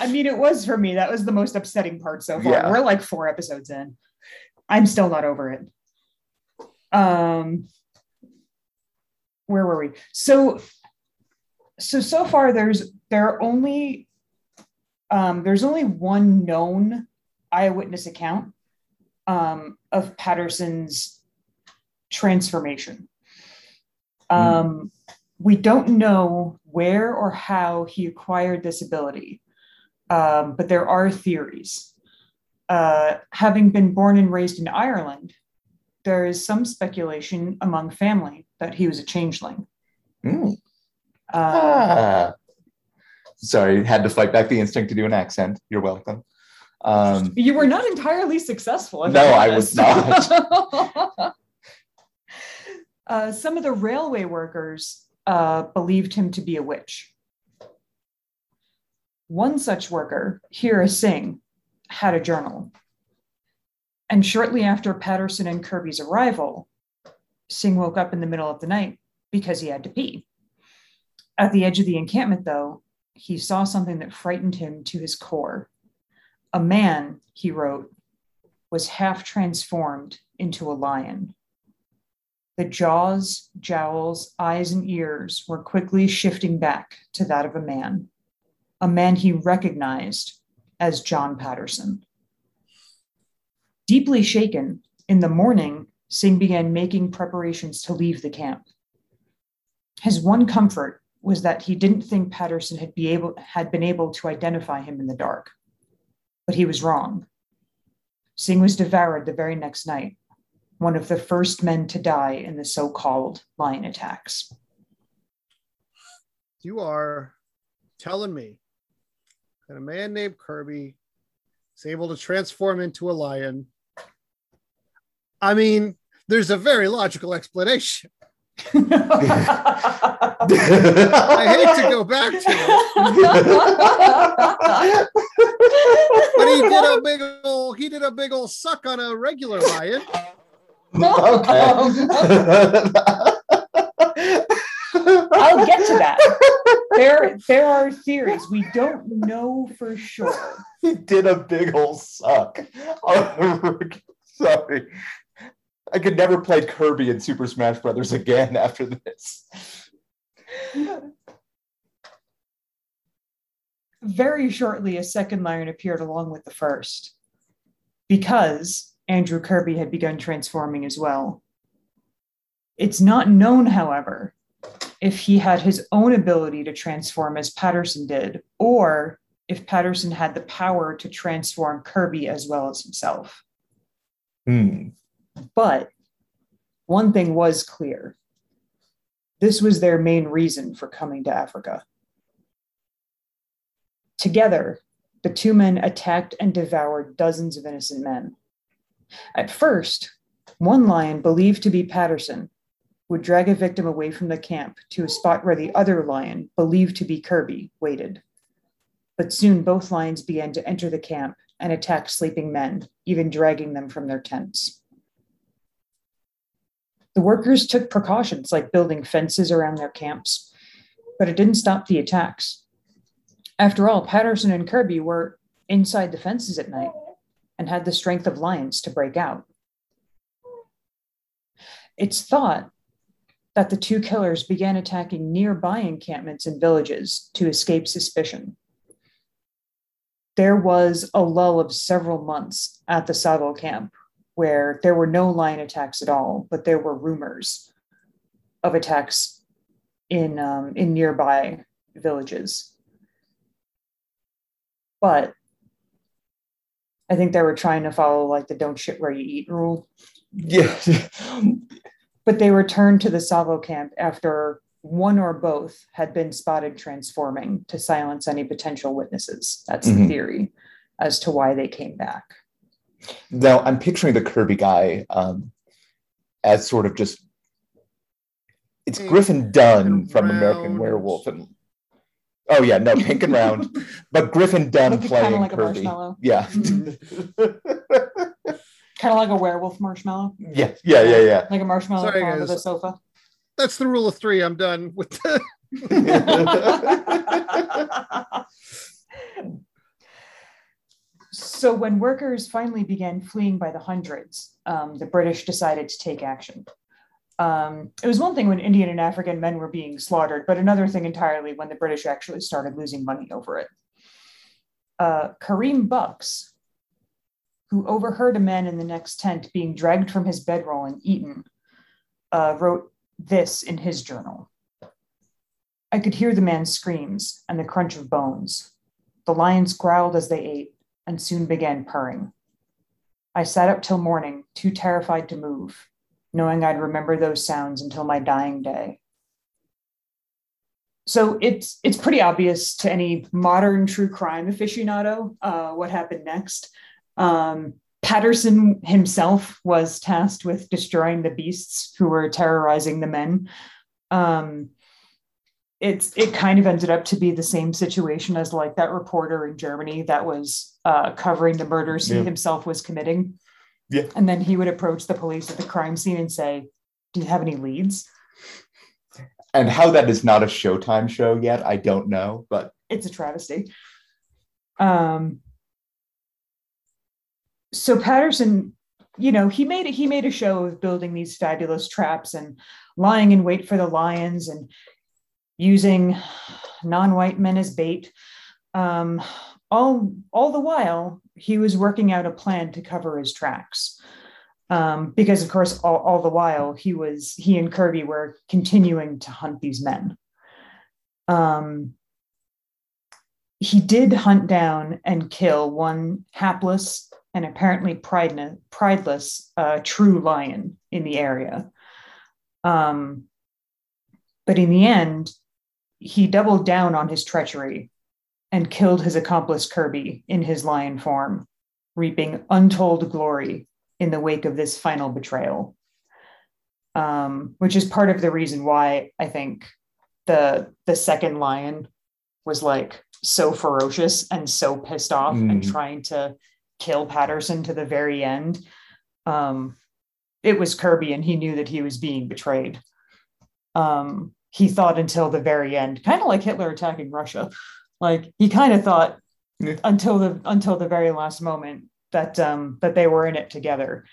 I mean, it was for me. That was the most upsetting part so far. Yeah. We're like four episodes in. I'm still not over it. Um, where were we? So, so so far there's there are only um, there's only one known eyewitness account um, of Patterson's transformation. Um, we don't know where or how he acquired this ability, um, but there are theories. Uh, having been born and raised in Ireland, there is some speculation among family that he was a changeling. Mm. Uh, Ah. Sorry, had to fight back the instinct to do an accent. You're welcome. Um, you were not entirely successful. No, I'm was not. uh, some of the railway workers uh, believed him to be a witch. One such worker, Hira Singh, had a journal. And shortly after Patterson and Kirby's arrival, Singh woke up in the middle of the night because he had to pee. At the edge of the encampment, though, he saw something that frightened him to his core. A man, he wrote, was half transformed into a lion. The jaws, jowls, eyes, and ears were quickly shifting back to that of a man, a man he recognized as John Patterson. Deeply shaken, in the morning, Singh began making preparations to leave the camp. His one comfort was that he didn't think Patterson had, be able, had been able to identify him in the dark. But he was wrong. Singh was devoured the very next night, one of the first men to die in the so called lion attacks. You are telling me that a man named Kirby is able to transform into a lion. I mean, there's a very logical explanation. I hate to go back to it, but he did a big old he did a big old suck on a regular lion. okay. I'll get to that. There, there are theories. We don't know for sure. he did a big old suck. Sorry. I could never play Kirby in Super Smash Brothers again after this. Very shortly, a second lion appeared along with the first because Andrew Kirby had begun transforming as well. It's not known, however, if he had his own ability to transform as Patterson did, or if Patterson had the power to transform Kirby as well as himself. Hmm. But one thing was clear this was their main reason for coming to Africa. Together, the two men attacked and devoured dozens of innocent men. At first, one lion, believed to be Patterson, would drag a victim away from the camp to a spot where the other lion, believed to be Kirby, waited. But soon both lions began to enter the camp and attack sleeping men, even dragging them from their tents. The workers took precautions like building fences around their camps, but it didn't stop the attacks. After all, Patterson and Kirby were inside the fences at night and had the strength of lions to break out. It's thought that the two killers began attacking nearby encampments and villages to escape suspicion. There was a lull of several months at the Tsavo camp where there were no lion attacks at all, but there were rumors of attacks in um, in nearby villages. But I think they were trying to follow like the "don't shit where you eat" rule. Yeah. but they returned to the Tsavo camp after one or both had been spotted transforming to silence any potential witnesses. That's mm-hmm. the theory as to why they came back. Now I'm picturing the Kirby guy um, as sort of just it's Griffin Dunne from round. American Werewolf and oh yeah no pink and round but Griffin Dunne like playing like Kirby yeah mm-hmm. kind of like a werewolf marshmallow yeah yeah yeah yeah like a marshmallow Sorry, guys. the sofa that's the rule of three I'm done with the so when workers finally began fleeing by the hundreds, um, the British decided to take action. Um, it was one thing when Indian and African men were being slaughtered, but another thing entirely when the British actually started losing money over it. Uh, Kareem Bucks, who overheard a man in the next tent being dragged from his bedroll and eaten, uh, wrote this in his journal. I could hear the man's screams and the crunch of bones. The lions growled as they ate, and soon began purring. I sat up till morning, too terrified to move, knowing I'd remember those sounds until my dying day. So it's it's pretty obvious to any modern true crime aficionado uh, what happened next. Um, Patterson himself was tasked with destroying the beasts who were terrorizing the men. Um, it's it kind of ended up to be the same situation as like that reporter in Germany that was uh, covering the murders yeah. he himself was committing. Yeah. And then he would approach the police at the crime scene and say, Do you have any leads? And how that is not a Showtime show yet, I don't know, but it's a travesty. Um, so Patterson, you know, he made he made a show of building these fabulous traps and lying in wait for the lions and using non-white men as bait. Um, all all the while, he was working out a plan to cover his tracks. Um, because of course, all, all the while he was he and Kirby were continuing to hunt these men. Um, he did hunt down and kill one hapless and apparently pride, prideless uh, true lion in the area. Um, but in the end, he doubled down on his treachery and killed his accomplice Kirby in his lion form, reaping untold glory in the wake of this final betrayal. Um, which is part of the reason why I think the the second lion was like so ferocious and so pissed off mm. and trying to kill Patterson to the very end. Um, it was Kirby, and he knew that he was being betrayed. Um, he thought until the very end, kind of like Hitler attacking Russia. Like he kind of thought yeah. until the until the very last moment that um, that they were in it together.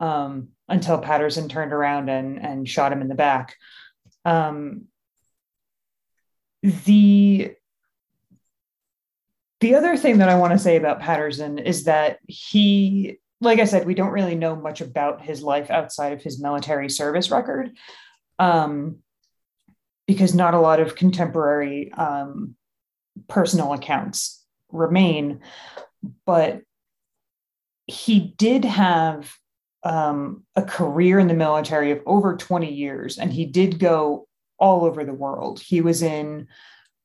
Um, until Patterson turned around and and shot him in the back. Um, the the other thing that I want to say about Patterson is that he, like I said, we don't really know much about his life outside of his military service record, um, because not a lot of contemporary um, personal accounts remain. But he did have um, a career in the military of over 20 years, and he did go all over the world. He was in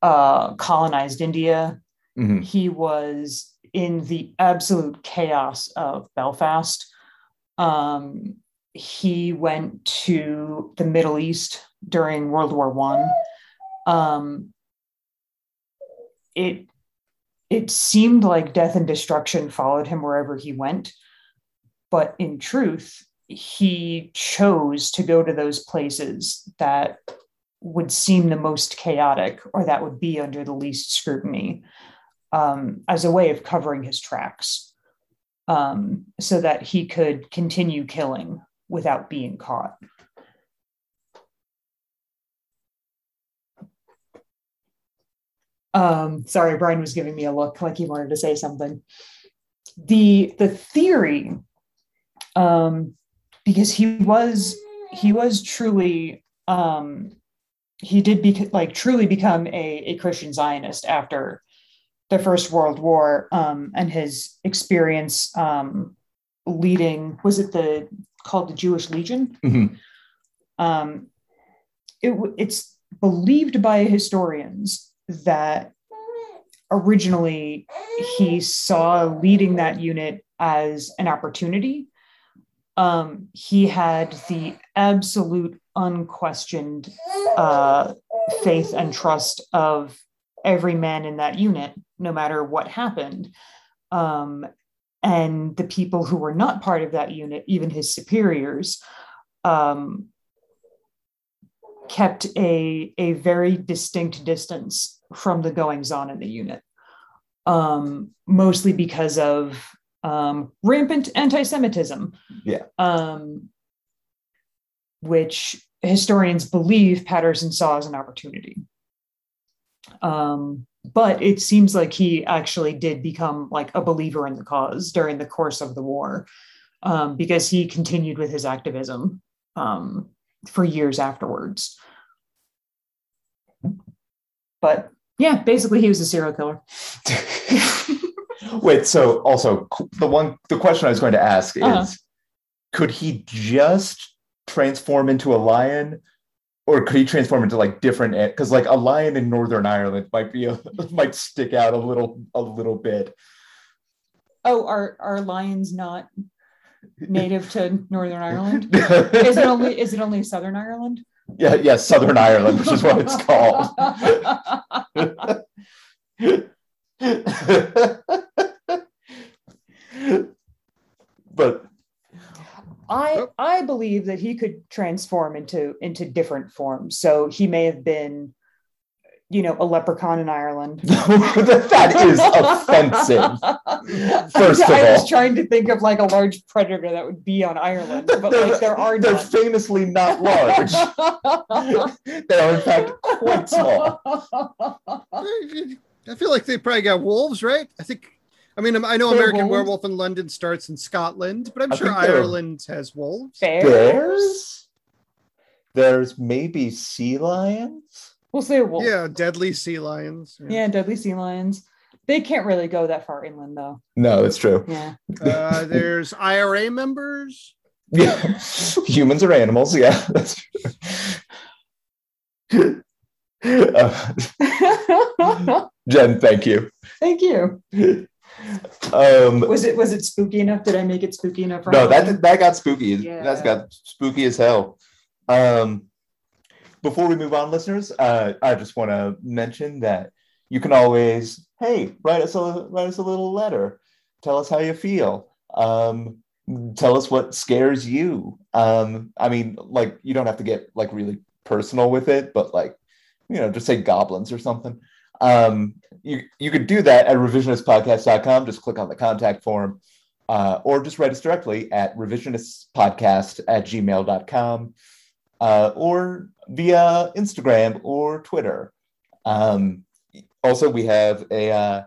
uh, colonized India. Mhm. He was in the absolute chaos of Belfast. Um, he went to the Middle East during World War One. Um, it it seemed like death and destruction followed him wherever he went, but in truth, he chose to go to those places that would seem the most chaotic or that would be under the least scrutiny um, as a way of covering his tracks um, so that he could continue killing without being caught. Um, sorry, Brian was giving me a look like he wanted to say something. The the theory, um, because he was he was truly um, he did be like truly become a, a Christian Zionist after the First World War um, and his experience um, leading was it the called the Jewish Legion? Mhm. Um, it, it's believed by historians that originally he saw leading that unit as an opportunity. Um, he had the absolute unquestioned uh, faith and trust of every man in that unit, no matter what happened. Um, and the people who were not part of that unit, even his superiors, um, kept a, a very distinct distance from the goings on in the unit, um, mostly because of um, rampant anti Semitism. Yeah. Um, which historians believe Patterson saw as an opportunity. Um, but it seems like he actually did become like a believer in the cause during the course of the war um, because he continued with his activism um, for years afterwards. But yeah, basically, he was a serial killer. Wait, so also the one the question I was going to ask is Uh-huh. could he just transform into a lion or could he transform into like different because like a lion in northern ireland might be a might stick out a little a little bit Oh, are are lions not native to Northern Ireland? Is it only is it only Southern Ireland? yeah yeah southern ireland which is what it's called but I oh. I believe that he could transform into into different forms. So he may have been, you know, a leprechaun in Ireland. that is offensive First of all, I was trying to think of like a large predator that would be on Ireland, but like there are they're none. famously not large they are in fact quite small I feel like they probably got wolves, right? I think. I mean, I know They're American wolves? Werewolf in London starts in Scotland, but I'm I sure Ireland has wolves. Bears? bears there's maybe sea lions We'll say wolf. Yeah, deadly sea lions. Yeah, deadly sea lions. They can't really go that far inland though. no that's true Yeah. Uh, there's IRA members. Yeah, humans are animals. Yeah, that's true. Uh, Jen, thank you. Thank you. Um, Was it was it spooky enough? Did I make it spooky enough? no, that that got spooky. That's got spooky as hell. Um, before we move on, listeners, uh, I just want to mention that you can always, hey, write us a write us a little letter. Tell us how you feel. Um, tell us what scares you. Um, I mean, like you don't have to get like really personal with it, but like you know, just say goblins or something. Um, you you could do that at revisionistpodcast.com. Just click on the contact form uh, or just write us directly at revisionistpodcast at gmail.com uh, or via Instagram or Twitter. Um, also, we have a, uh,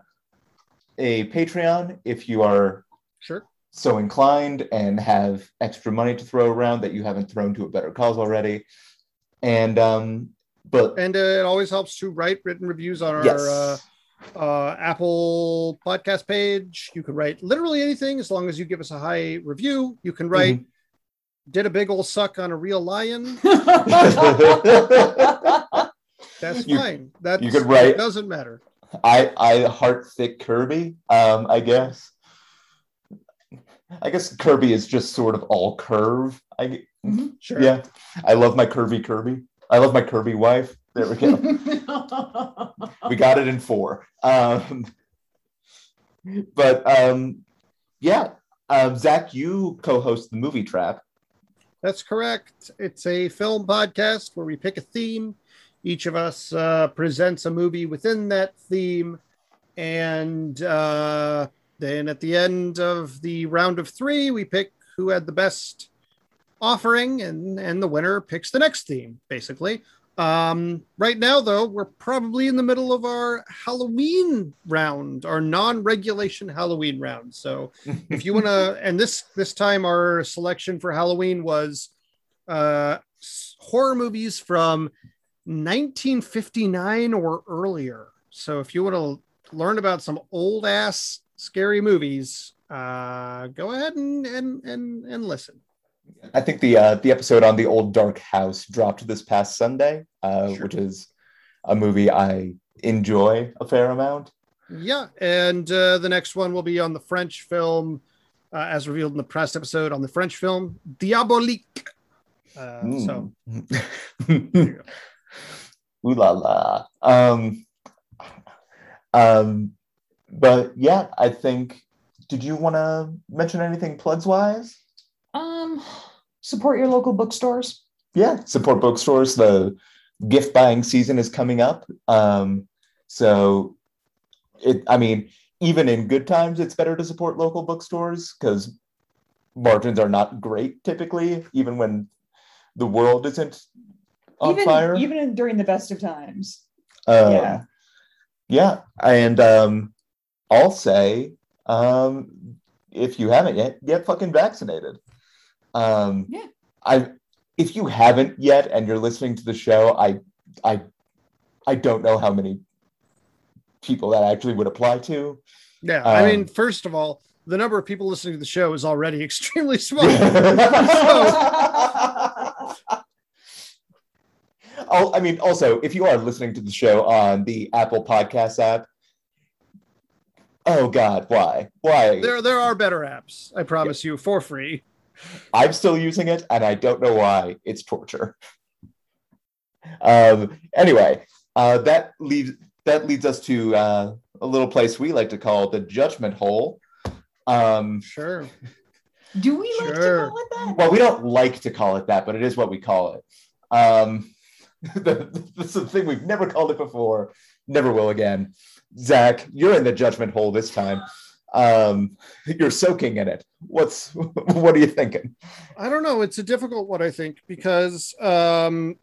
a Patreon if you are Sure. so inclined and have extra money to throw around that you haven't thrown to a better cause already. And, um, but And uh, it always helps to write written reviews on our yes. uh, uh, Apple podcast page. You can write literally anything as long as you give us a high review. You can write did a big old suck on a real lion, that's You- fine. That you could write- doesn't matter. I I heart thick Kirby. Um, I guess. I guess Kirby is just sort of all curve. I Sure. yeah. I love my curvy Kirby. I love my Kirby wife. There we go. we got it in four. Um, but um, yeah, um, Zach, you co-host the Movie Trap. That's correct. It's a film podcast where we pick a theme. Each of us uh, presents a movie within that theme. And uh, then at the end of the round of three, we pick who had the best offering, and, and the winner picks the next theme, basically. Um, right now, though, we're probably in the middle of our Halloween round, our non-regulation Halloween round. So if you want to and this this time our selection for halloween was uh horror movies from 1959 or earlier so if you want to learn about some old ass scary movies uh go ahead and and and, and listen I think the uh, the episode on the old dark house dropped this past Sunday, uh, Sure. which is a movie I enjoy a fair amount. yeah and uh the next one will be on the french film uh, as revealed in the press episode on the french film diabolique uh, so Mm. Ooh la la. Um, um, but yeah, I think. Did you want to mention anything plugs wise? Um, support your local bookstores. Yeah, support bookstores. The gift buying season is coming up. Um, so it. I mean, even in good times, it's better to support local bookstores because margins are not great typically, even when the world isn't on even fire. even during the best of times. Um, Yeah. Yeah. And um, I'll say, um, if you haven't yet, get fucking vaccinated. Um, Yeah. I, if you haven't yet and you're listening to the show, I, I, I don't know how many people that actually would apply to. Yeah, I mean, Um, first of all, the number of people listening to the show is already extremely small. Oh, I mean, also, if you are listening to the show on the Apple Podcast app, oh God, why? Why? there, there are better apps. I promise you, for free. I'm still using it, and I don't know why. It's torture. Um, anyway, uh, that leads that leads us to uh, a little place we like to call the judgment hole. Um, Sure. Do we like Sure. to call it that? well, we don't like to call it that, but it is what we call it. Um, this is the thing we've never called it before, never will again. Zach, you're in the judgment hole this time. Um, you're soaking in it. What's what are you thinking? I don't know. It's a difficult one, I think, because um,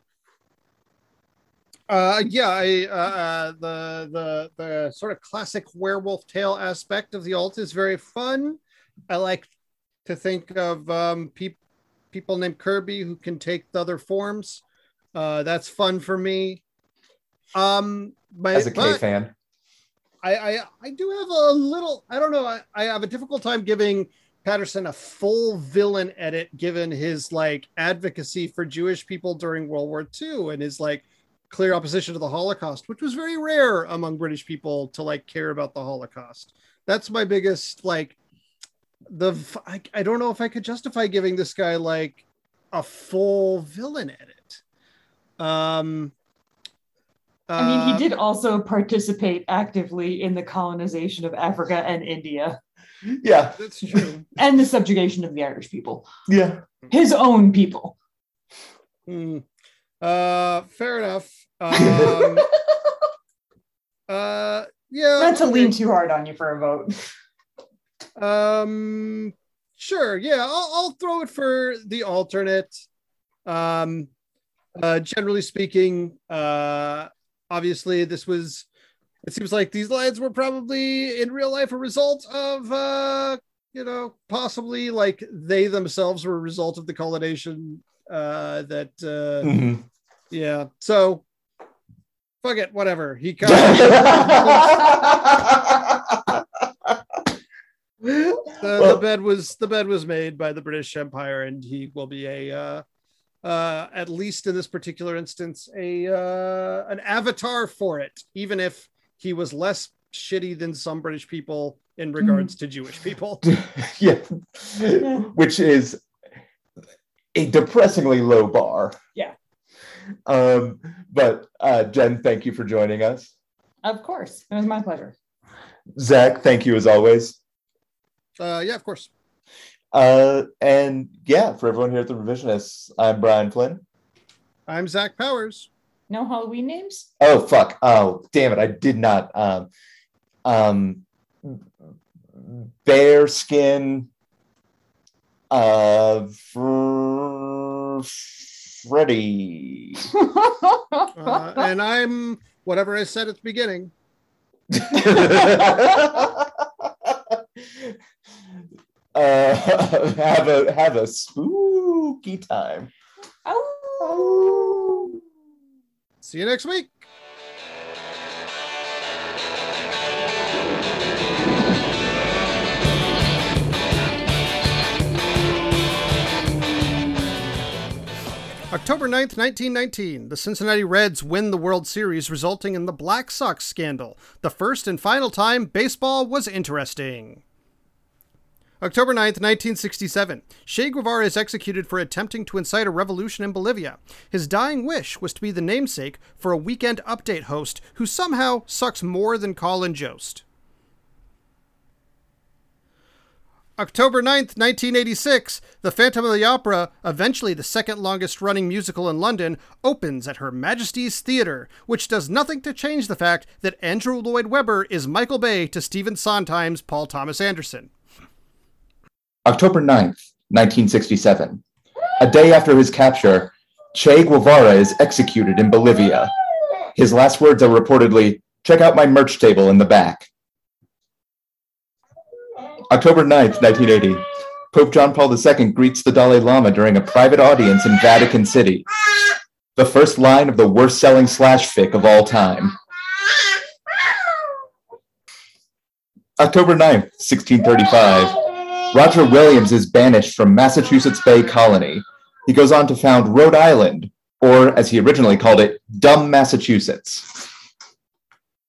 uh, yeah, I, uh, uh, the the the sort of classic werewolf tale aspect of the alt is very fun. I like to think of um, peop people named Kirby who can take the other forms. Uh, that's fun for me. Um, my, As a K but- fan, I, I I do have a little I don't know I, I have a difficult time giving Patterson a full villain edit given his like advocacy for Jewish people during World War II and his like clear opposition to the Holocaust, which was very rare among British people to like care about the Holocaust. That's my biggest like the I don't know if I could justify giving this guy like a full villain edit. Um I mean, uh, he did also participate actively in the colonization of Africa and India yeah, That's true. and the subjugation of the Irish people, yeah. his own people. Hmm. Uh, fair enough. Um, uh, yeah. Not to lean too hard on you for a vote. Um, sure. Yeah, I'll, I'll throw it for the alternate. Um, uh, generally speaking, uh, obviously this was. It seems like these lines were probably in real life a result of, uh, you know, possibly like they themselves were a result of the colonization. Uh, that uh, Mhm. yeah. So, fuck it. Whatever. He kind well, the, the bed was the bed was made by the British Empire, and he will be a uh, uh, at least in this particular instance a uh, an avatar for it, even if he was less shitty than some British people in regards to Jewish people. yeah. Which is a depressingly low bar. Yeah. Um, but uh, Jen, thank you for joining us. Of course. It was my pleasure. Zach, thank you as always. Uh, yeah, of course. Uh, and yeah, for everyone here at the Revisionists, I'm Brian Flynn. I'm Zach Powers. No Halloween names? Oh fuck! Oh damn it! I did not. Um, um, bear skin. Uh, fr- Freddy. Uh, and I'm whatever I said at the beginning. uh, have a have a spooky time. See you next week. October 9th, 1919, the Cincinnati Reds win the World Series, resulting in the Black Sox scandal, the first and final time baseball was interesting. October 9th, 1967, Che Guevara is executed for attempting to incite a revolution in Bolivia. His dying wish was to be the namesake for a weekend update host who somehow sucks more than Colin Jost. October 9th, 1986, The Phantom of the Opera, eventually the second longest running musical in London, opens at Her Majesty's Theatre, which does nothing to change the fact that Andrew Lloyd Webber is Michael Bay to Stephen Sondheim's Paul Thomas Anderson. October 9th, 1967. A day after his capture, Che Guevara is executed in Bolivia. His last words are reportedly, check out my merch table in the back. October 9th, 1980. Pope John Paul II greets the Dalai Lama during a private audience in Vatican City. The first line of the worst selling slash fic of all time. October 9th, 1635. Roger Williams is banished from Massachusetts Bay Colony. He goes on to found Rhode Island, or as he originally called it, Dumb Massachusetts.